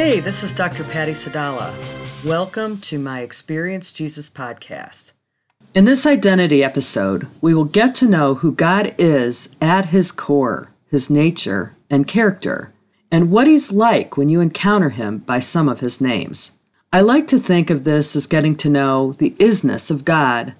Hey, this is Dr. Patty Sadala. Welcome to my Experience Jesus podcast. In this identity episode, we will get to know who God is at his core, his nature, and character, and what he's like when you encounter him by some of his names. I like to think of this as getting to know the isness of God.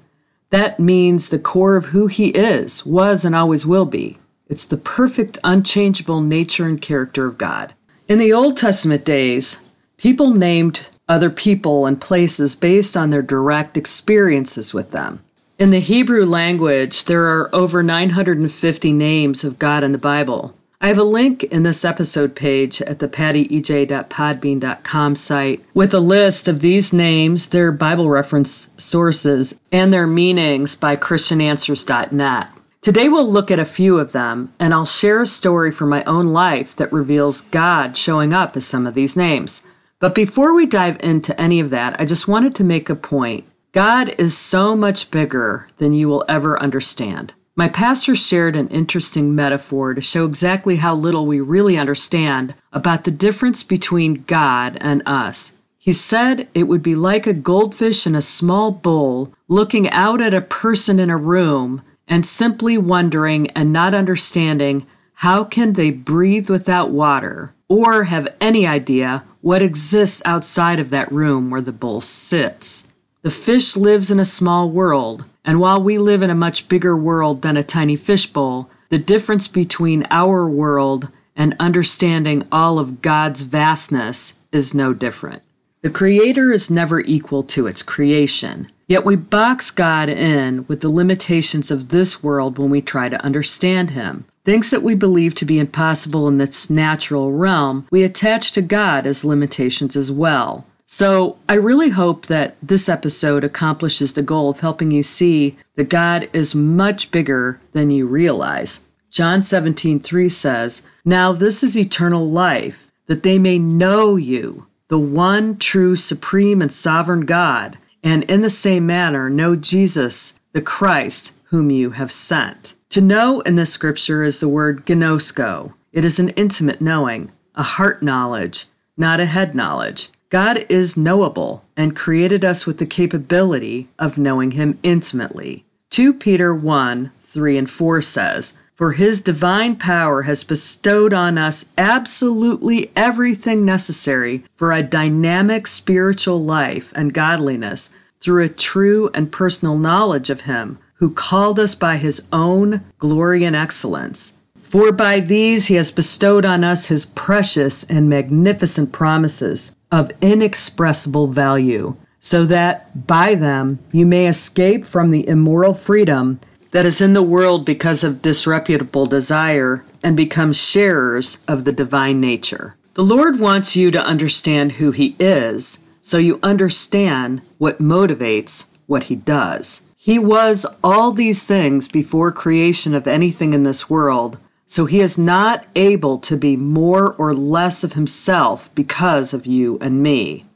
That means the core of who he is, was, and always will be. It's the perfect, unchangeable nature and character of God. In the Old Testament days, people named other people and places based on their direct experiences with them. In the Hebrew language, there are over 950 names of God in the Bible. I have a link in this episode page at the pattyej.podbean.com site with a list of these names, their Bible reference sources, and their meanings by ChristianAnswers.net. Today we'll look at a few of them, and I'll share a story from my own life that reveals God showing up as some of these names. But before we dive into any of that, I just wanted to make a point. God is so much bigger than you will ever understand. My pastor shared an interesting metaphor to show exactly how little we really understand about the difference between God and us. He said it would be like a goldfish in a small bowl looking out at a person in a room and simply wondering and not understanding how can they breathe without water or have any idea what exists outside of that room where the bowl sits. The fish lives in a small world, and while we live in a much bigger world than a tiny fishbowl, the difference between our world and understanding all of God's vastness is no different. The Creator is never equal to its creation. Yet we box God in with the limitations of this world when we try to understand Him. Things that we believe to be impossible in this natural realm, we attach to God as limitations as well. So I really hope that this episode accomplishes the goal of helping you see that God is much bigger than you realize. John 17, 3 says, Now this is eternal life, that they may know you, the one true, supreme, and sovereign God and in the same manner know Jesus, the Christ, whom you have sent. To know in the scripture is the word gnosko. It is an intimate knowing, a heart knowledge, not a head knowledge. God is knowable and created us with the capability of knowing him intimately. 2 Peter 1 3 and 4 says, for his divine power has bestowed on us absolutely everything necessary for a dynamic spiritual life and godliness through a true and personal knowledge of him who called us by his own glory and excellence. For by these he has bestowed on us his precious and magnificent promises of inexpressible value, so that by them you may escape from the immoral freedom that is in the world because of disreputable desire and become sharers of the divine nature. The Lord wants you to understand who He is so you understand what motivates what He does. He was all these things before creation of anything in this world, so He is not able to be more or less of Himself because of you and me.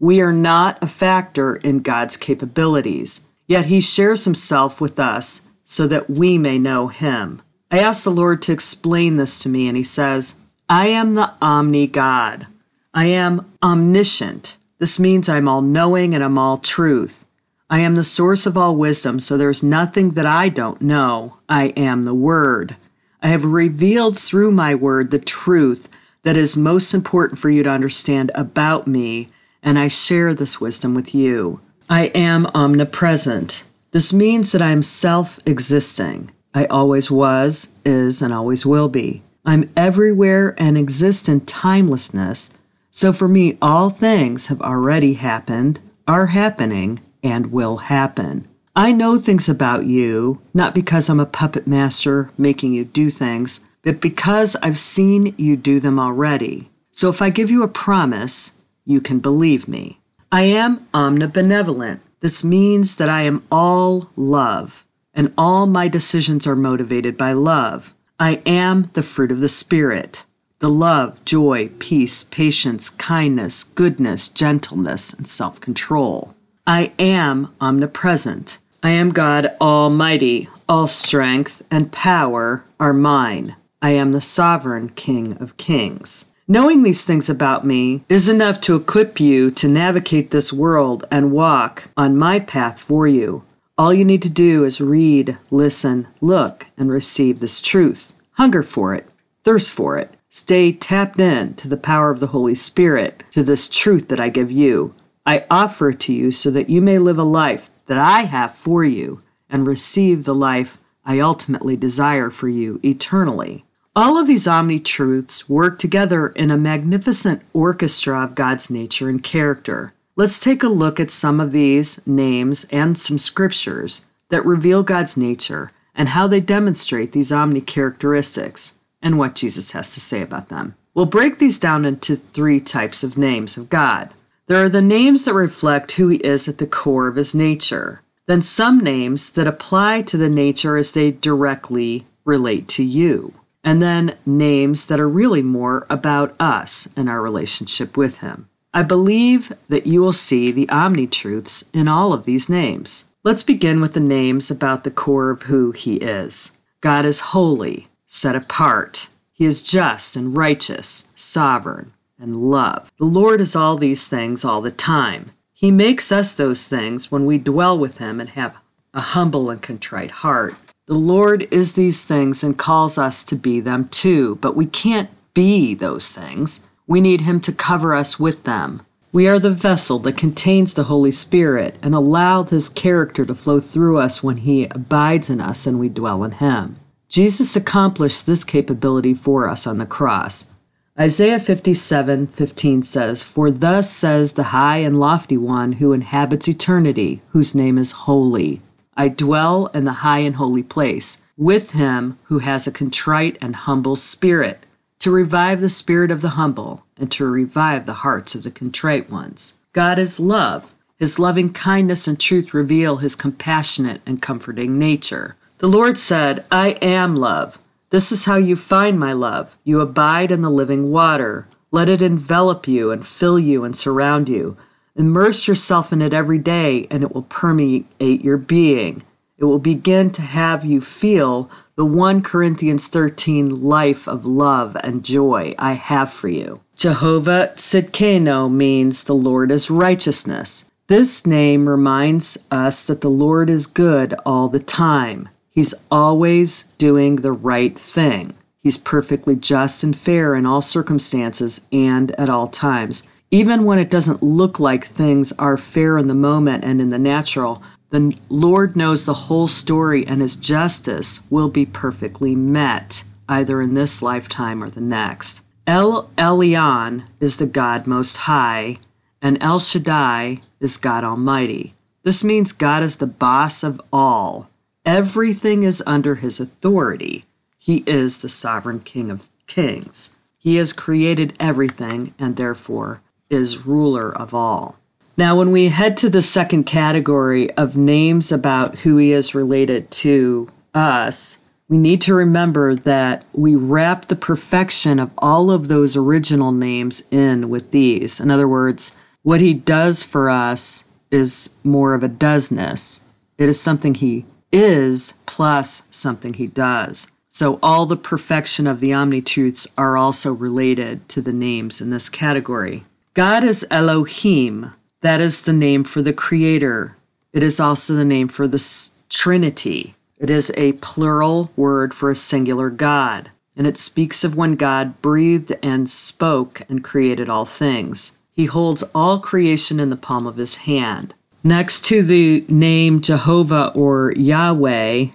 We are not a factor in God's capabilities, yet He shares Himself with us so that we may know him. I asked the Lord to explain this to me, and he says, I am the omni God. I am omniscient. This means I'm all knowing and I'm all truth. I am the source of all wisdom, so there's nothing that I don't know. I am the Word. I have revealed through my Word the truth that is most important for you to understand about me, and I share this wisdom with you. I am omnipresent. This means that I am self existing. I always was, is, and always will be. I'm everywhere and exist in timelessness. So for me, all things have already happened, are happening, and will happen. I know things about you, not because I'm a puppet master making you do things, but because I've seen you do them already. So if I give you a promise, you can believe me. I am omnibenevolent. This means that I am all love, and all my decisions are motivated by love. I am the fruit of the Spirit the love, joy, peace, patience, kindness, goodness, gentleness, and self control. I am omnipresent. I am God Almighty. All strength and power are mine. I am the sovereign King of kings. Knowing these things about me is enough to equip you to navigate this world and walk on my path for you. All you need to do is read, listen, look, and receive this truth. Hunger for it, thirst for it. Stay tapped in to the power of the Holy Spirit, to this truth that I give you. I offer it to you so that you may live a life that I have for you and receive the life I ultimately desire for you eternally. All of these omni truths work together in a magnificent orchestra of God's nature and character. Let's take a look at some of these names and some scriptures that reveal God's nature and how they demonstrate these omni characteristics and what Jesus has to say about them. We'll break these down into three types of names of God. There are the names that reflect who he is at the core of his nature, then some names that apply to the nature as they directly relate to you and then names that are really more about us and our relationship with Him. I believe that you will see the omni truths in all of these names. Let's begin with the names about the core of who He is. God is holy, set apart. He is just and righteous, sovereign, and love. The Lord is all these things all the time. He makes us those things when we dwell with Him and have a humble and contrite heart. The Lord is these things and calls us to be them too, but we can't be those things. We need Him to cover us with them. We are the vessel that contains the Holy Spirit and allow His character to flow through us when He abides in us and we dwell in Him. Jesus accomplished this capability for us on the cross. Isaiah 57 15 says, For thus says the high and lofty one who inhabits eternity, whose name is holy. I dwell in the high and holy place with him who has a contrite and humble spirit, to revive the spirit of the humble and to revive the hearts of the contrite ones. God is love. His loving kindness and truth reveal his compassionate and comforting nature. The Lord said, I am love. This is how you find my love. You abide in the living water. Let it envelop you and fill you and surround you. Immerse yourself in it every day, and it will permeate your being. It will begin to have you feel the 1 Corinthians 13 life of love and joy I have for you. Jehovah Tsidkenu means the Lord is righteousness. This name reminds us that the Lord is good all the time. He's always doing the right thing. He's perfectly just and fair in all circumstances and at all times. Even when it doesn't look like things are fair in the moment and in the natural, the Lord knows the whole story and his justice will be perfectly met, either in this lifetime or the next. El Elyon is the God Most High, and El Shaddai is God Almighty. This means God is the boss of all. Everything is under his authority. He is the sovereign King of kings. He has created everything and therefore is ruler of all. Now, when we head to the second category of names about who he is related to us, we need to remember that we wrap the perfection of all of those original names in with these. In other words, what he does for us is more of a doesness. It is something he is plus something he does. So all the perfection of the Omni Truths are also related to the names in this category. God is Elohim. That is the name for the Creator. It is also the name for the Trinity. It is a plural word for a singular God, and it speaks of when God breathed and spoke and created all things. He holds all creation in the palm of his hand. Next to the name Jehovah or Yahweh,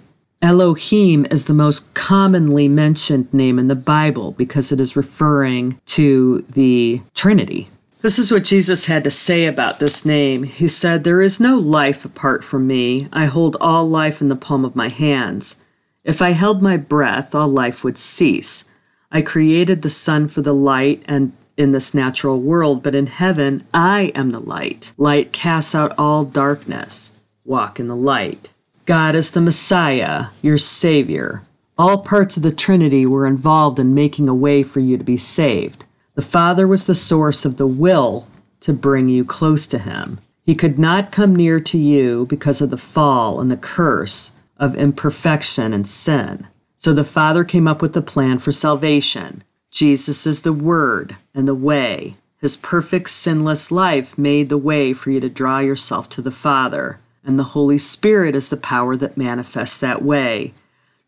Elohim is the most commonly mentioned name in the Bible because it is referring to the Trinity. This is what Jesus had to say about this name. He said, There is no life apart from me. I hold all life in the palm of my hands. If I held my breath, all life would cease. I created the sun for the light and in this natural world, but in heaven, I am the light. Light casts out all darkness. Walk in the light. God is the Messiah, your Savior. All parts of the Trinity were involved in making a way for you to be saved. The Father was the source of the will to bring you close to Him. He could not come near to you because of the fall and the curse of imperfection and sin. So the Father came up with the plan for salvation. Jesus is the Word and the way. His perfect sinless life made the way for you to draw yourself to the Father, and the Holy Spirit is the power that manifests that way.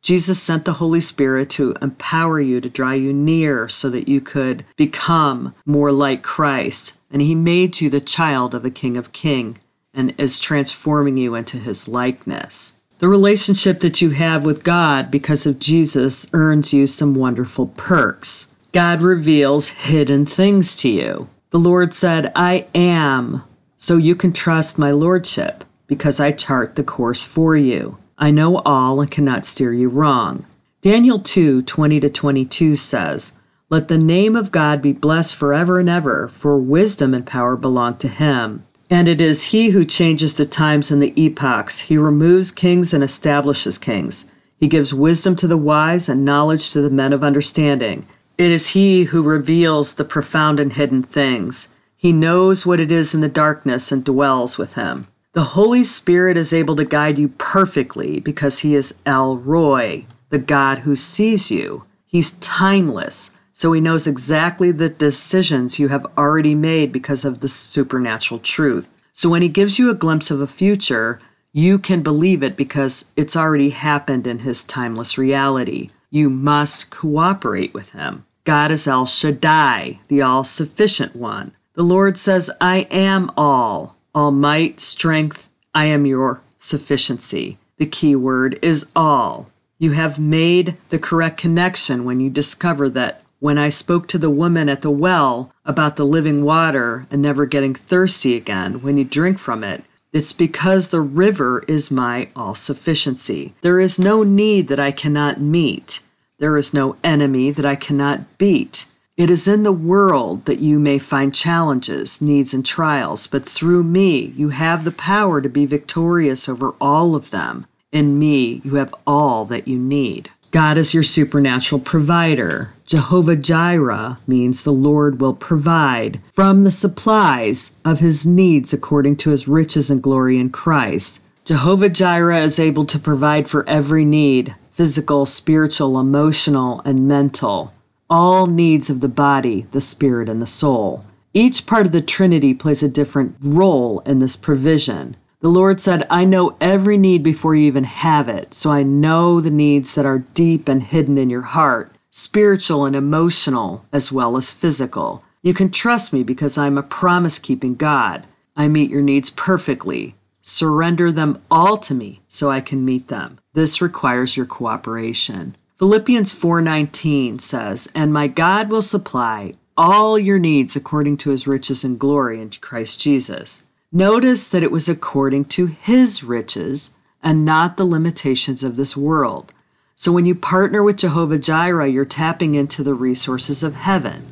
Jesus sent the Holy Spirit to empower you to draw you near so that you could become more like Christ. And He made you the child of a King of Kings and is transforming you into His likeness. The relationship that you have with God because of Jesus earns you some wonderful perks. God reveals hidden things to you. The Lord said, I am, so you can trust my Lordship, because I chart the course for you. I know all and cannot steer you wrong. Daniel 2 20 to 22 says, Let the name of God be blessed forever and ever, for wisdom and power belong to him. And it is he who changes the times and the epochs. He removes kings and establishes kings. He gives wisdom to the wise and knowledge to the men of understanding. It is He who reveals the profound and hidden things. He knows what it is in the darkness and dwells with Him. The Holy Spirit is able to guide you perfectly because He is El Roi, the God who sees you. He's timeless, so He knows exactly the decisions you have already made because of the supernatural truth. So when He gives you a glimpse of a future, you can believe it because it's already happened in His timeless reality. You must cooperate with him. God is El Shaddai, the all sufficient one. The Lord says, I am all, all might, strength, I am your sufficiency. The key word is all. You have made the correct connection when you discover that when I spoke to the woman at the well about the living water and never getting thirsty again when you drink from it, it's because the river is my all sufficiency. There is no need that I cannot meet. There is no enemy that I cannot beat. It is in the world that you may find challenges, needs, and trials, but through me you have the power to be victorious over all of them. In me you have all that you need. God is your supernatural provider. Jehovah Jireh means the Lord will provide from the supplies of his needs according to his riches and glory in Christ. Jehovah Jireh is able to provide for every need physical, spiritual, emotional, and mental. All needs of the body, the spirit, and the soul. Each part of the Trinity plays a different role in this provision. The Lord said, I know every need before you even have it, so I know the needs that are deep and hidden in your heart, spiritual and emotional, as well as physical. You can trust me because I'm a promise keeping God. I meet your needs perfectly. Surrender them all to me so I can meet them. This requires your cooperation. Philippians 4:19 says, "And my God will supply all your needs according to his riches and glory in Christ Jesus." Notice that it was according to his riches and not the limitations of this world. So when you partner with Jehovah Jireh, you're tapping into the resources of heaven.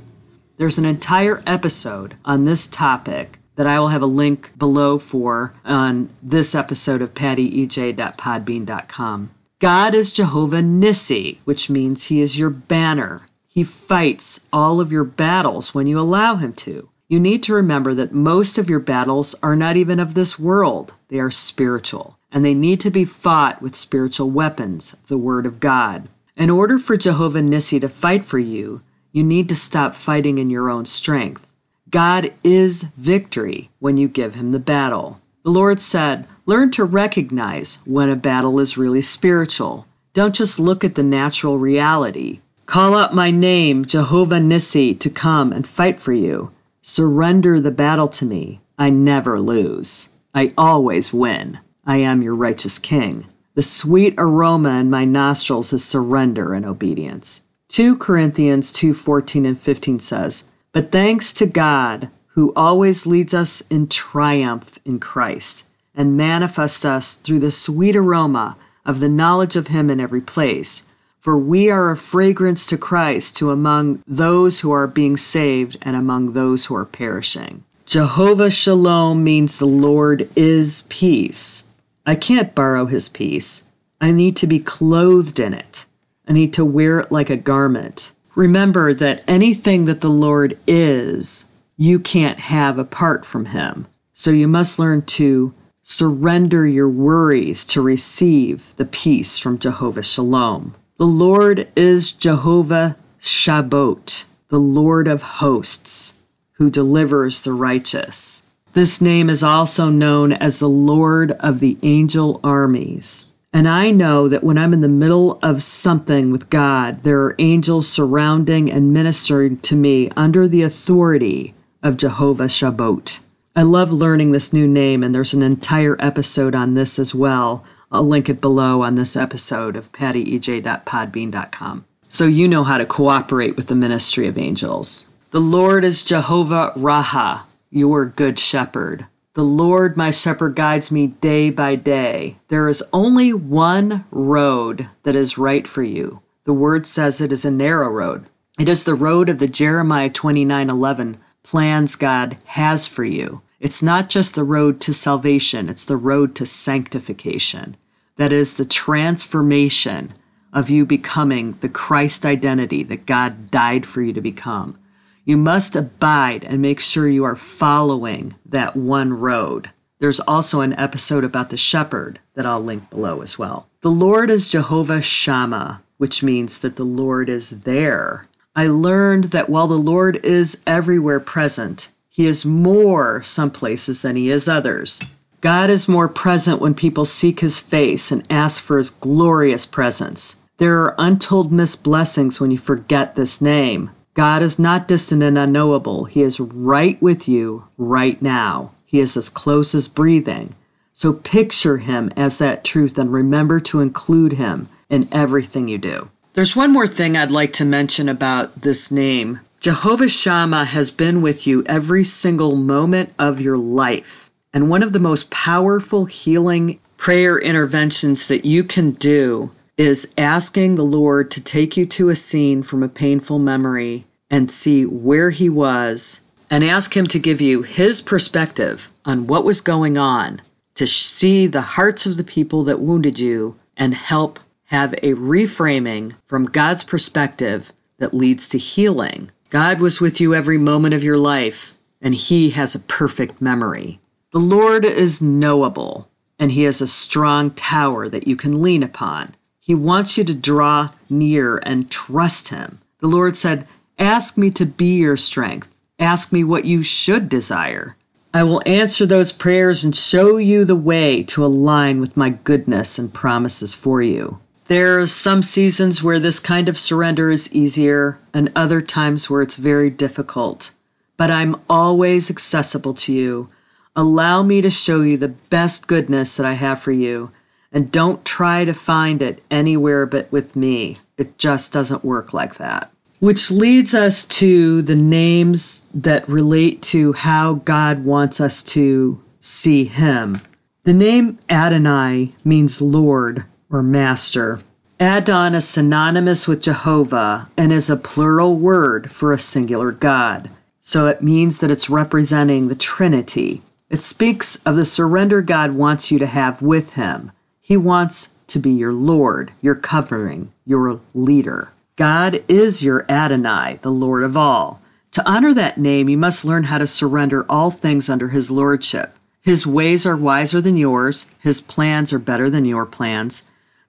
There's an entire episode on this topic that I will have a link below for on this episode of pattyej.podbean.com. God is Jehovah Nissi, which means he is your banner. He fights all of your battles when you allow him to. You need to remember that most of your battles are not even of this world, they are spiritual, and they need to be fought with spiritual weapons, the Word of God. In order for Jehovah Nissi to fight for you, you need to stop fighting in your own strength. God is victory when you give him the battle. The Lord said, Learn to recognize when a battle is really spiritual. Don't just look at the natural reality. Call out my name, Jehovah Nissi, to come and fight for you. Surrender the battle to me. I never lose. I always win. I am your righteous king. The sweet aroma in my nostrils is surrender and obedience. 2 Corinthians 2:14 and 15 says, "But thanks to God who always leads us in triumph in Christ and manifests us through the sweet aroma of the knowledge of him in every place." For we are a fragrance to Christ to among those who are being saved and among those who are perishing. Jehovah Shalom means the Lord is peace. I can't borrow his peace. I need to be clothed in it. I need to wear it like a garment. Remember that anything that the Lord is, you can't have apart from him. So you must learn to surrender your worries to receive the peace from Jehovah Shalom. The Lord is Jehovah Sabaoth, the Lord of hosts, who delivers the righteous. This name is also known as the Lord of the angel armies. And I know that when I'm in the middle of something with God, there are angels surrounding and ministering to me under the authority of Jehovah Sabaoth. I love learning this new name, and there's an entire episode on this as well. I'll link it below on this episode of pattyej.podbean.com. So you know how to cooperate with the ministry of angels. The Lord is Jehovah Ra'ah, your good shepherd. The Lord my shepherd guides me day by day. There is only one road that is right for you. The word says it is a narrow road. It is the road of the Jeremiah 29:11 plans God has for you. It's not just the road to salvation, it's the road to sanctification. That is the transformation of you becoming the Christ identity that God died for you to become. You must abide and make sure you are following that one road. There's also an episode about the shepherd that I'll link below as well. The Lord is Jehovah Shammah, which means that the Lord is there. I learned that while the Lord is everywhere present, he is more some places than he is others. God is more present when people seek his face and ask for his glorious presence. There are untold missed blessings when you forget this name. God is not distant and unknowable. He is right with you right now. He is as close as breathing. So picture him as that truth and remember to include him in everything you do. There's one more thing I'd like to mention about this name. Jehovah Shammah has been with you every single moment of your life. And one of the most powerful healing prayer interventions that you can do is asking the Lord to take you to a scene from a painful memory and see where He was and ask Him to give you His perspective on what was going on, to see the hearts of the people that wounded you and help have a reframing from God's perspective that leads to healing. God was with you every moment of your life, and He has a perfect memory. The Lord is knowable, and He is a strong tower that you can lean upon. He wants you to draw near and trust Him. The Lord said, Ask me to be your strength. Ask me what you should desire. I will answer those prayers and show you the way to align with my goodness and promises for you. There are some seasons where this kind of surrender is easier, and other times where it's very difficult. But I'm always accessible to you. Allow me to show you the best goodness that I have for you and don't try to find it anywhere but with me. It just doesn't work like that. Which leads us to the names that relate to how God wants us to see Him. The name Adonai means Lord or Master. Adon is synonymous with Jehovah and is a plural word for a singular God. So it means that it's representing the Trinity. It speaks of the surrender God wants you to have with Him he wants to be your Lord, your covering, your leader. God is your Adonai, the Lord of all. To honor that name, you must learn how to surrender all things under His Lordship. His ways are wiser than yours, His plans are better than your plans.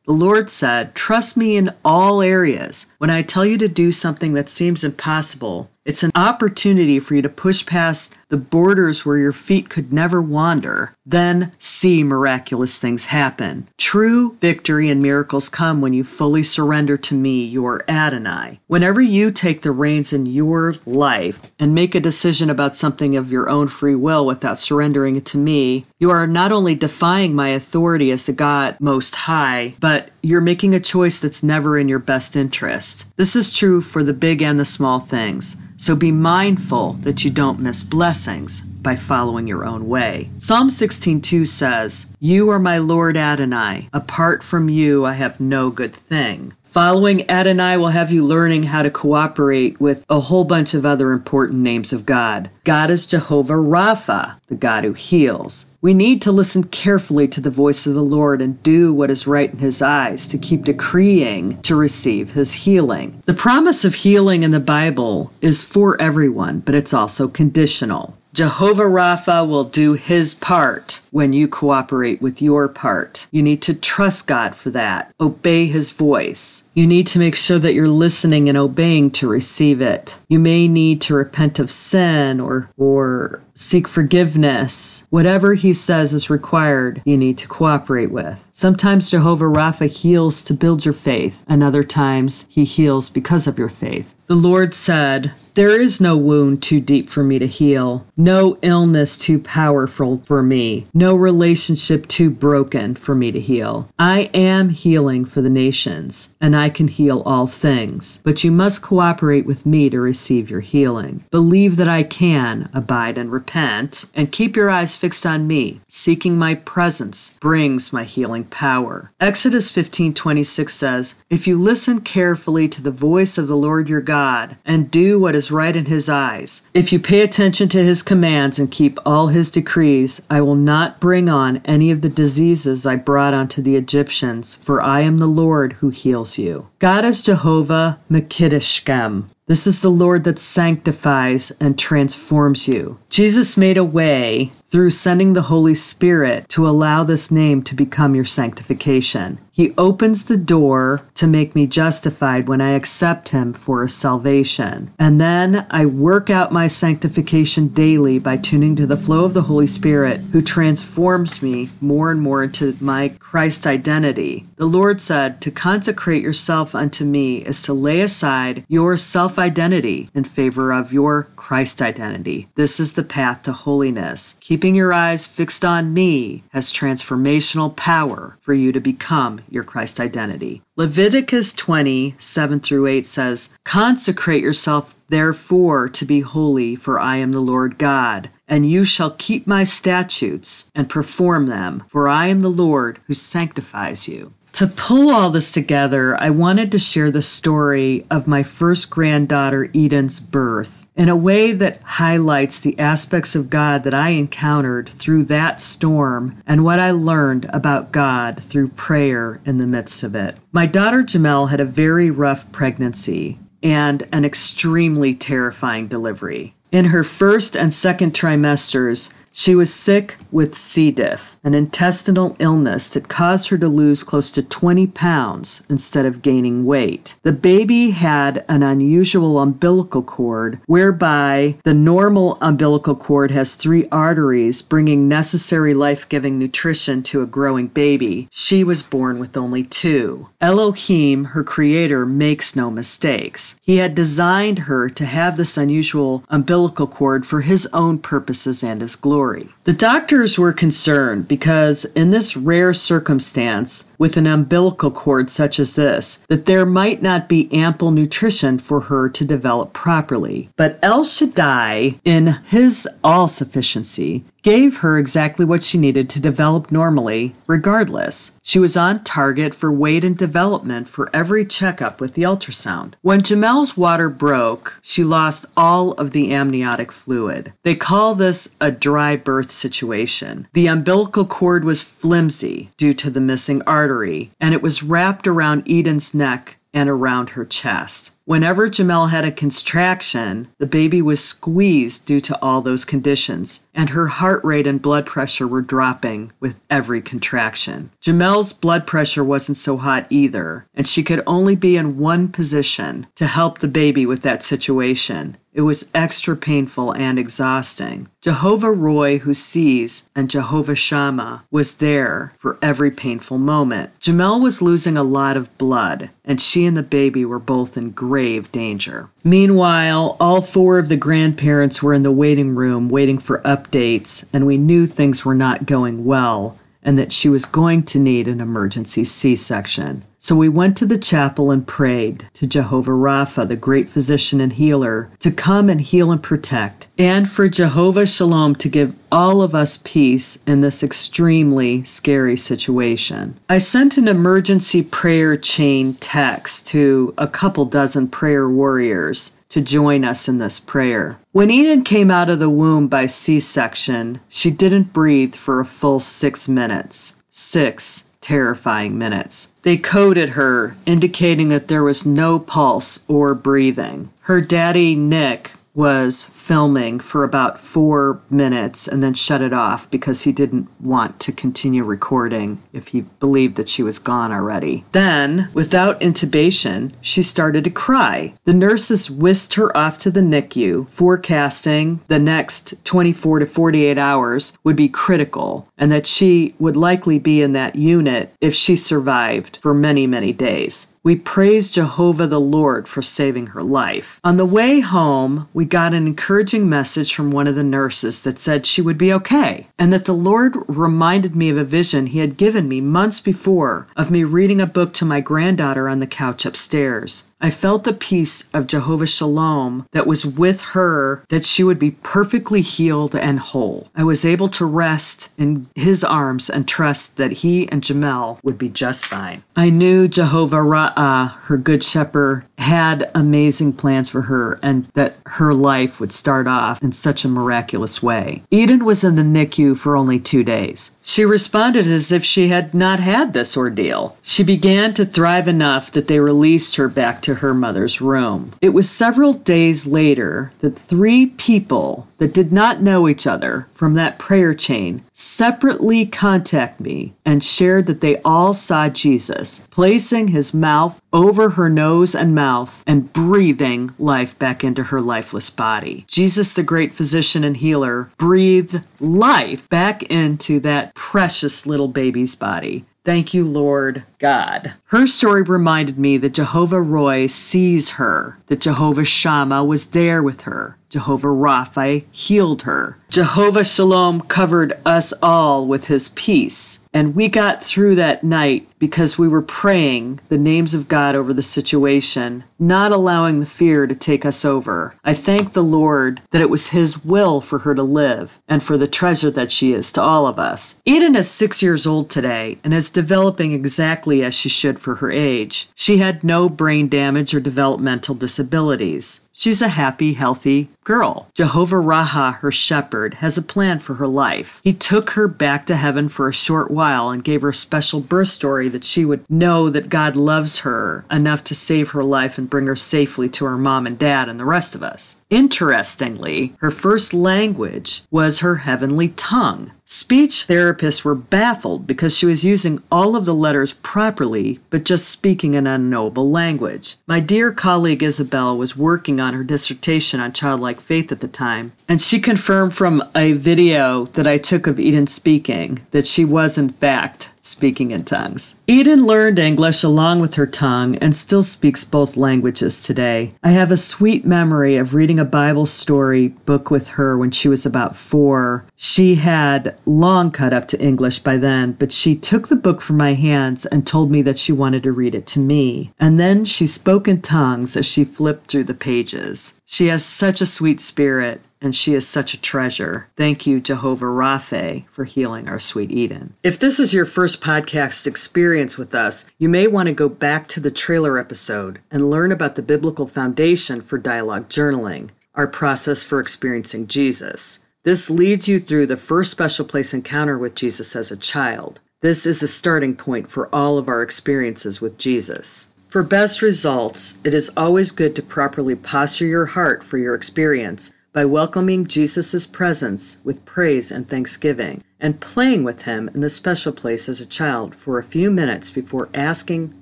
The Lord said, Trust me in all areas. When I tell you to do something that seems impossible, it's an opportunity for you to push past the borders where your feet could never wander, then see miraculous things happen. True victory and miracles come when you fully surrender to me, your Adonai. Whenever you take the reins in your life and make a decision about something of your own free will without surrendering it to me, you are not only defying my authority as the God Most High, but you're making a choice that's never in your best interest. This is true for the big and the small things. So be mindful that you don't miss blessings by following your own way. Psalm 16:2 says, "You are my Lord Adonai; apart from you I have no good thing." Following Adonai will have you learning how to cooperate with a whole bunch of other important names of God. God is Jehovah Rapha, the God who heals. We need to listen carefully to the voice of the Lord and do what is right in His eyes to keep decreeing to receive His healing. The promise of healing in the Bible is for everyone, but it's also conditional. Jehovah Rapha will do his part when you cooperate with your part. You need to trust God for that. Obey his voice. You need to make sure that you're listening and obeying to receive it. You may need to repent of sin or or seek forgiveness. Whatever he says is required, you need to cooperate with. Sometimes Jehovah Rapha heals to build your faith, and other times he heals because of your faith. The Lord said, there is no wound too deep for me to heal, no illness too powerful for me, no relationship too broken for me to heal. I am healing for the nations, and I can heal all things, but you must cooperate with me to receive your healing. Believe that I can abide and repent, and keep your eyes fixed on me. Seeking my presence brings my healing power. Exodus 15:26 says, "If you listen carefully to the voice of the Lord your God and do what is right in his eyes. If you pay attention to his commands and keep all his decrees, I will not bring on any of the diseases I brought onto the Egyptians, for I am the Lord who heals you. God is Jehovah Mekoddishkem. This is the Lord that sanctifies and transforms you. Jesus made a way through sending the Holy Spirit to allow this name to become your sanctification. He opens the door to make me justified when I accept Him for a salvation. And then I work out my sanctification daily by tuning to the flow of the Holy Spirit, who transforms me more and more into my Christ identity. The Lord said, To consecrate yourself unto me is to lay aside your self identity in favor of your Christ identity. This is the path to holiness. Keeping your eyes fixed on me has transformational power for you to become your Christ identity. Leviticus 20, 7 through 8 says, Consecrate yourself therefore to be holy, for I am the Lord God. And you shall keep my statutes and perform them, for I am the Lord who sanctifies you. To pull all this together, I wanted to share the story of my first granddaughter Eden's birth in a way that highlights the aspects of God that I encountered through that storm and what I learned about God through prayer in the midst of it. My daughter Jamel had a very rough pregnancy and an extremely terrifying delivery. In her first and second trimesters, she was sick with C. diff, an intestinal illness that caused her to lose close to 20 pounds instead of gaining weight. The baby had an unusual umbilical cord whereby the normal umbilical cord has three arteries bringing necessary life giving nutrition to a growing baby. She was born with only two. Elohim, her creator, makes no mistakes. He had designed her to have this unusual umbilical cord for his own purposes and his glory. The doctors were concerned because, in this rare circumstance, with an umbilical cord such as this, that there might not be ample nutrition for her to develop properly. But El Shaddai, in his all sufficiency, gave her exactly what she needed to develop normally, regardless. She was on target for weight and development for every checkup with the ultrasound. When Jamel's water broke, she lost all of the amniotic fluid. They call this a dry birth situation. The umbilical cord was flimsy due to the missing artery, and it was wrapped around Eden's neck and around her chest. Whenever Jamel had a contraction, the baby was squeezed due to all those conditions, and her heart rate and blood pressure were dropping with every contraction. Jamel's blood pressure wasn't so hot either, and she could only be in one position to help the baby with that situation. It was extra painful and exhausting. Jehovah Roi, who sees, and Jehovah Shammah was there for every painful moment. Jamel was losing a lot of blood, and she and the baby were both in grave danger. Meanwhile, all four of the grandparents were in the waiting room waiting for updates, and we knew things were not going well and that she was going to need an emergency C section. So we went to the chapel and prayed to Jehovah Rapha, the great physician and healer, to come and heal and protect, and for Jehovah Shalom to give all of us peace in this extremely scary situation. I sent an emergency prayer chain text to a couple dozen prayer warriors to join us in this prayer. When Eden came out of the womb by C section, she didn't breathe for a full six minutes. Six terrifying minutes. They coded her, indicating that there was no pulse or breathing. Her daddy, Nick, was filming for about four minutes and then shut it off because he didn't want to continue recording if he believed that she was gone already. Then, without intubation, she started to cry. The nurses whisked her off to the NICU, forecasting the next 24 to 48 hours would be critical and that she would likely be in that unit if she survived for many, many days. We praise Jehovah the Lord for saving her life. On the way home, we got an encouraging message from one of the nurses that said she would be okay, and that the Lord reminded me of a vision he had given me months before of me reading a book to my granddaughter on the couch upstairs. I felt the peace of Jehovah Shalom that was with her, that she would be perfectly healed and whole. I was able to rest in his arms and trust that he and Jamel would be just fine. I knew Jehovah Ra'ah, her good shepherd, had amazing plans for her and that her life would start off in such a miraculous way. Eden was in the NICU for only two days. She responded as if she had not had this ordeal. She began to thrive enough that they released her back to her mother's room. It was several days later that three people that did not know each other from that prayer chain separately contact me and shared that they all saw Jesus placing his mouth over her nose and mouth and breathing life back into her lifeless body. Jesus, the great physician and healer, breathed life back into that precious little baby's body. Thank you, Lord God. Her story reminded me that Jehovah Roi sees her, that Jehovah Shammah was there with her, Jehovah Rapha healed her. Jehovah Shalom covered us all with his peace. And we got through that night because we were praying the names of God over the situation, not allowing the fear to take us over. I thank the Lord that it was his will for her to live and for the treasure that she is to all of us. Eden is six years old today and is developing exactly as she should for her age. She had no brain damage or developmental disabilities. She's a happy, healthy girl. Jehovah Ra'ah, her shepherd, has a plan for her life. He took her back to heaven for a short while and gave her a special birth story that she would know that God loves her enough to save her life and bring her safely to her mom and dad and the rest of us. Interestingly, her first language was her heavenly tongue. Speech therapists were baffled because she was using all of the letters properly, but just speaking an unknowable language. My dear colleague Isabel was working on her dissertation on childlike faith at the time, and she confirmed from a video that I took of Eden speaking that she was, in fact, speaking in tongues. Eden learned English along with her tongue and still speaks both languages today. I have a sweet memory of reading a Bible story book with her when she was about four. She had long cut up to English by then, but she took the book from my hands and told me that she wanted to read it to me. And then she spoke in tongues as she flipped through the pages. She has such a sweet spirit and she is such a treasure. Thank you, Jehovah Rapha, for healing our sweet Eden. If this is your first podcast experience with us, you may want to go back to the trailer episode and learn about the biblical foundation for dialogue journaling, our process for experiencing Jesus. This leads you through the first special place encounter with Jesus as a child. This is a starting point for all of our experiences with Jesus. For best results, it is always good to properly posture your heart for your experience by welcoming Jesus' presence with praise and thanksgiving, and playing with him in the special place as a child for a few minutes before asking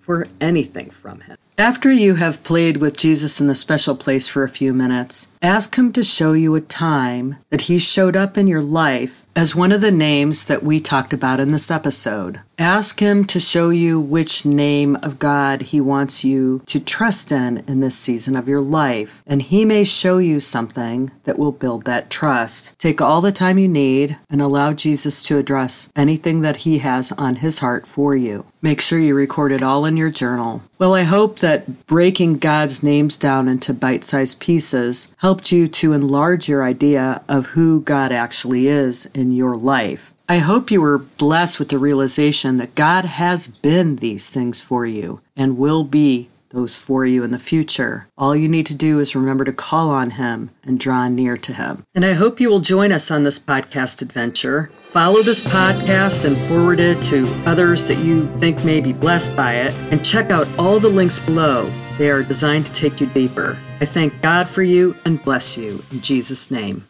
for anything from him. After you have played with Jesus in the special place for a few minutes, ask him to show you a time that he showed up in your life as one of the names that we talked about in this episode. Ask Him to show you which name of God He wants you to trust in in this season of your life, and He may show you something that will build that trust. Take all the time you need and allow Jesus to address anything that He has on His heart for you. Make sure you record it all in your journal. Well, I hope that breaking God's names down into bite sized pieces helped you to enlarge your idea of who God actually is in your life. I hope you were blessed with the realization that God has been these things for you and will be those for you in the future. All you need to do is remember to call on Him and draw near to Him. And I hope you will join us on this podcast adventure. Follow this podcast and forward it to others that you think may be blessed by it. And check out all the links below. They are designed to take you deeper. I thank God for you and bless you in Jesus' name.